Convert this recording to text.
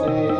say